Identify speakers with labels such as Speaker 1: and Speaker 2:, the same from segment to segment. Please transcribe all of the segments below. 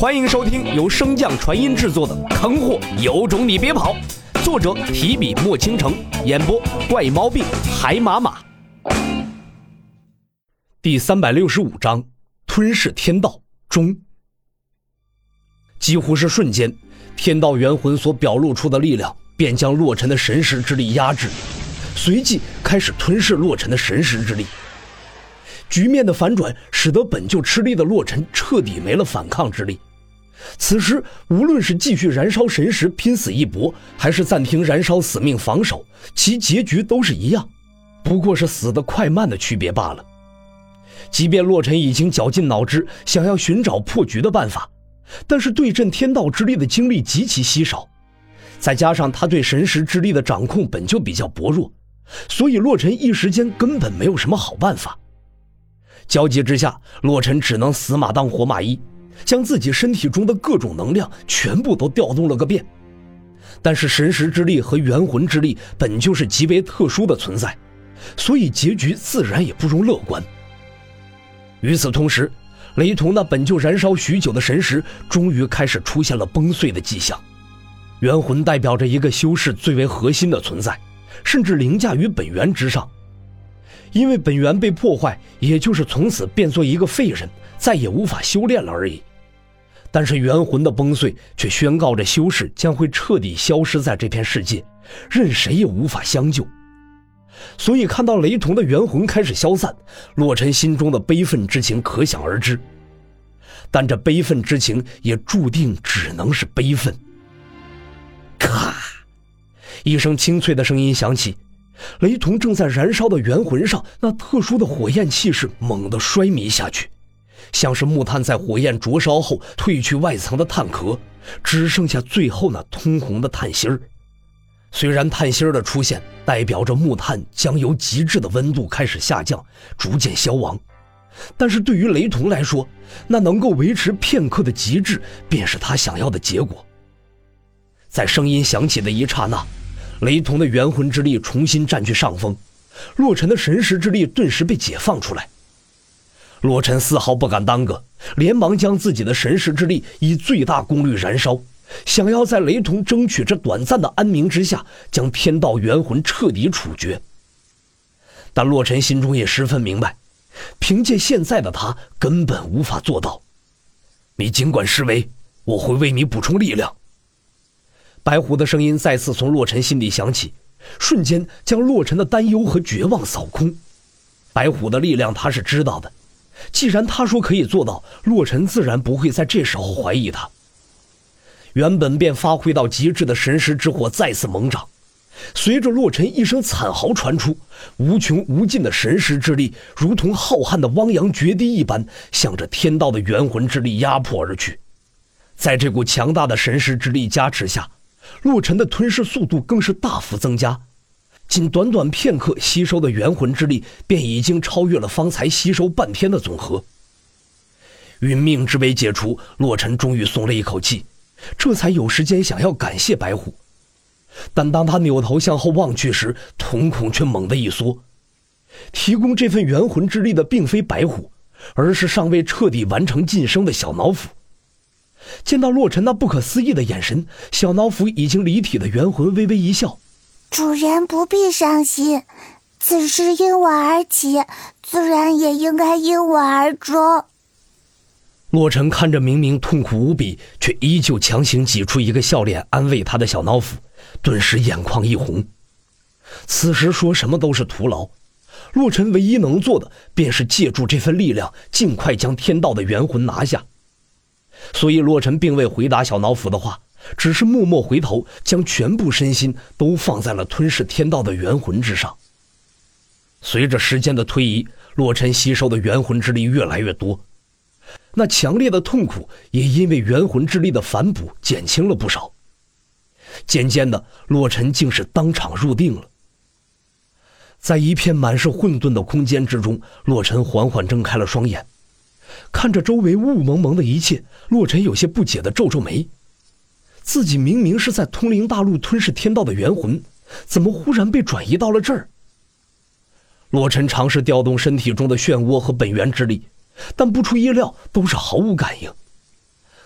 Speaker 1: 欢迎收听由升降传音制作的《坑货有种你别跑》，作者提笔墨倾城，演播怪猫病海马马。第三百六十五章：吞噬天道中。几乎是瞬间，天道元魂所表露出的力量便将洛尘的神识之力压制，随即开始吞噬洛尘的神识之力。局面的反转使得本就吃力的洛尘彻底没了反抗之力。此时，无论是继续燃烧神石拼死一搏，还是暂停燃烧死命防守，其结局都是一样，不过是死的快慢的区别罢了。即便洛尘已经绞尽脑汁想要寻找破局的办法，但是对阵天道之力的精力极其稀少，再加上他对神石之力的掌控本就比较薄弱，所以洛尘一时间根本没有什么好办法。焦急之下，洛尘只能死马当活马医。将自己身体中的各种能量全部都调动了个遍，但是神识之力和元魂之力本就是极为特殊的存在，所以结局自然也不容乐观。与此同时，雷同那本就燃烧许久的神识终于开始出现了崩碎的迹象。元魂代表着一个修士最为核心的存在，甚至凌驾于本源之上。因为本源被破坏，也就是从此变作一个废人，再也无法修炼了而已。但是元魂的崩碎，却宣告着修士将会彻底消失在这片世界，任谁也无法相救。所以看到雷同的元魂开始消散，洛尘心中的悲愤之情可想而知。但这悲愤之情也注定只能是悲愤。咔，一声清脆的声音响起，雷同正在燃烧的元魂上那特殊的火焰气势猛地衰迷下去。像是木炭在火焰灼烧后褪去外层的炭壳，只剩下最后那通红的炭芯儿。虽然炭芯儿的出现代表着木炭将由极致的温度开始下降，逐渐消亡，但是对于雷同来说，那能够维持片刻的极致便是他想要的结果。在声音响起的一刹那，雷同的元魂之力重新占据上风，洛尘的神识之力顿时被解放出来。洛尘丝毫不敢耽搁，连忙将自己的神识之力以最大功率燃烧，想要在雷同争取这短暂的安宁之下，将天道元魂彻底处决。但洛尘心中也十分明白，凭借现在的他根本无法做到。你尽管施为，我会为你补充力量。白虎的声音再次从洛尘心底响起，瞬间将洛尘的担忧和绝望扫空。白虎的力量他是知道的。既然他说可以做到，洛尘自然不会在这时候怀疑他。原本便发挥到极致的神识之火再次猛涨，随着洛尘一声惨嚎传出，无穷无尽的神识之力如同浩瀚的汪洋决堤一般，向着天道的元魂之力压迫而去。在这股强大的神识之力加持下，洛尘的吞噬速度更是大幅增加。仅短短片刻吸收的元魂之力，便已经超越了方才吸收半天的总和。殒命之危解除，洛尘终于松了一口气，这才有时间想要感谢白虎。但当他扭头向后望去时，瞳孔却猛地一缩。提供这份元魂之力的并非白虎，而是尚未彻底完成晋升的小脑斧。见到洛尘那不可思议的眼神，小脑斧已经离体的元魂微微一笑。
Speaker 2: 主人不必伤心，此事因我而起，自然也应该因我而终。
Speaker 1: 洛尘看着明明痛苦无比，却依旧强行挤出一个笑脸安慰他的小脑斧，顿时眼眶一红。此时说什么都是徒劳，洛尘唯一能做的便是借助这份力量，尽快将天道的元魂拿下。所以洛尘并未回答小脑斧的话。只是默默回头，将全部身心都放在了吞噬天道的元魂之上。随着时间的推移，洛尘吸收的元魂之力越来越多，那强烈的痛苦也因为元魂之力的反哺减轻了不少。渐渐的，洛尘竟是当场入定了。在一片满是混沌的空间之中，洛尘缓缓睁开了双眼，看着周围雾蒙蒙的一切，洛尘有些不解的皱皱眉。自己明明是在通灵大陆吞噬天道的元魂，怎么忽然被转移到了这儿？洛尘尝试调动身体中的漩涡和本源之力，但不出意料都是毫无感应。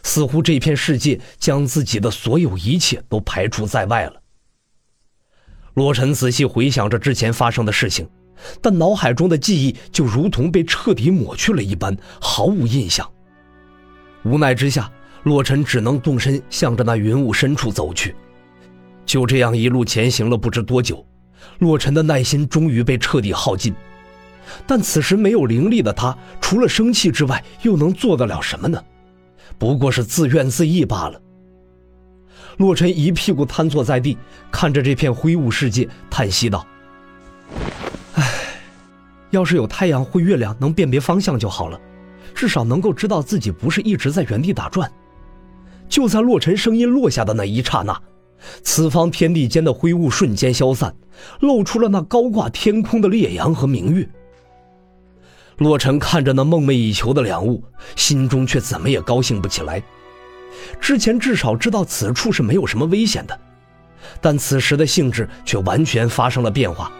Speaker 1: 似乎这片世界将自己的所有一切都排除在外了。洛尘仔细回想着之前发生的事情，但脑海中的记忆就如同被彻底抹去了一般，毫无印象。无奈之下，洛尘只能动身向着那云雾深处走去。就这样一路前行了不知多久，洛尘的耐心终于被彻底耗尽。但此时没有灵力的他，除了生气之外，又能做得了什么呢？不过是自怨自艾罢了。洛尘一屁股瘫坐在地，看着这片灰雾世界，叹息道：“唉，要是有太阳或月亮能辨别方向就好了，至少能够知道自己不是一直在原地打转。”就在洛尘声音落下的那一刹那，此方天地间的灰雾瞬间消散，露出了那高挂天空的烈阳和明月。洛尘看着那梦寐以求的两物，心中却怎么也高兴不起来。之前至少知道此处是没有什么危险的，但此时的性质却完全发生了变化。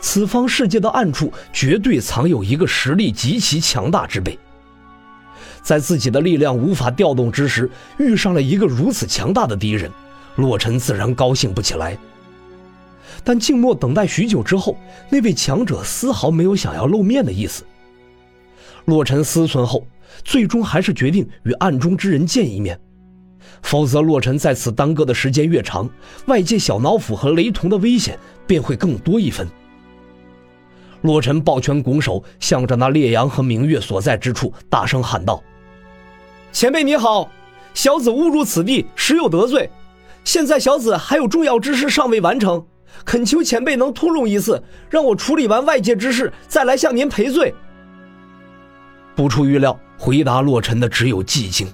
Speaker 1: 此方世界的暗处绝对藏有一个实力极其强大之辈。在自己的力量无法调动之时，遇上了一个如此强大的敌人，洛尘自然高兴不起来。但静默等待许久之后，那位强者丝毫没有想要露面的意思。洛尘思忖后，最终还是决定与暗中之人见一面，否则洛尘在此耽搁的时间越长，外界小脑斧和雷同的危险便会更多一分。洛尘抱拳拱手，向着那烈阳和明月所在之处大声喊道：“前辈你好，小子误入此地，实有得罪。现在小子还有重要之事尚未完成。”恳求前辈能通融一次，让我处理完外界之事，再来向您赔罪。不出预料，回答洛尘的只有寂静。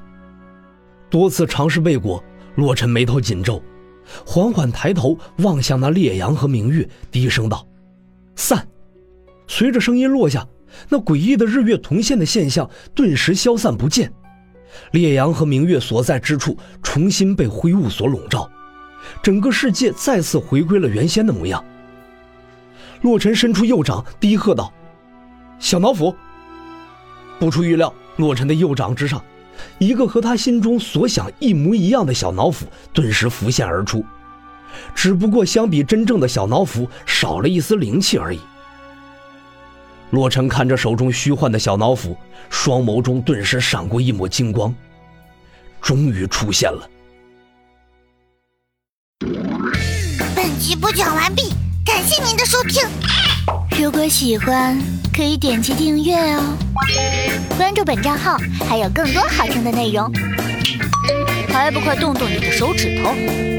Speaker 1: 多次尝试未果，洛尘眉头紧皱，缓缓抬头望向那烈阳和明月，低声道：“散。”随着声音落下，那诡异的日月同现的现象顿时消散不见，烈阳和明月所在之处重新被灰雾所笼罩。整个世界再次回归了原先的模样。洛尘伸出右掌，低喝道：“小脑斧！”不出预料，洛尘的右掌之上，一个和他心中所想一模一样的小脑斧顿时浮现而出，只不过相比真正的小脑斧，少了一丝灵气而已。洛尘看着手中虚幻的小脑斧，双眸中顿时闪过一抹金光，终于出现了。
Speaker 2: 本集播讲完毕，感谢您的收听。如果喜欢，可以点击订阅哦，关注本账号还有更多好听的内容。还不快动动你的手指头！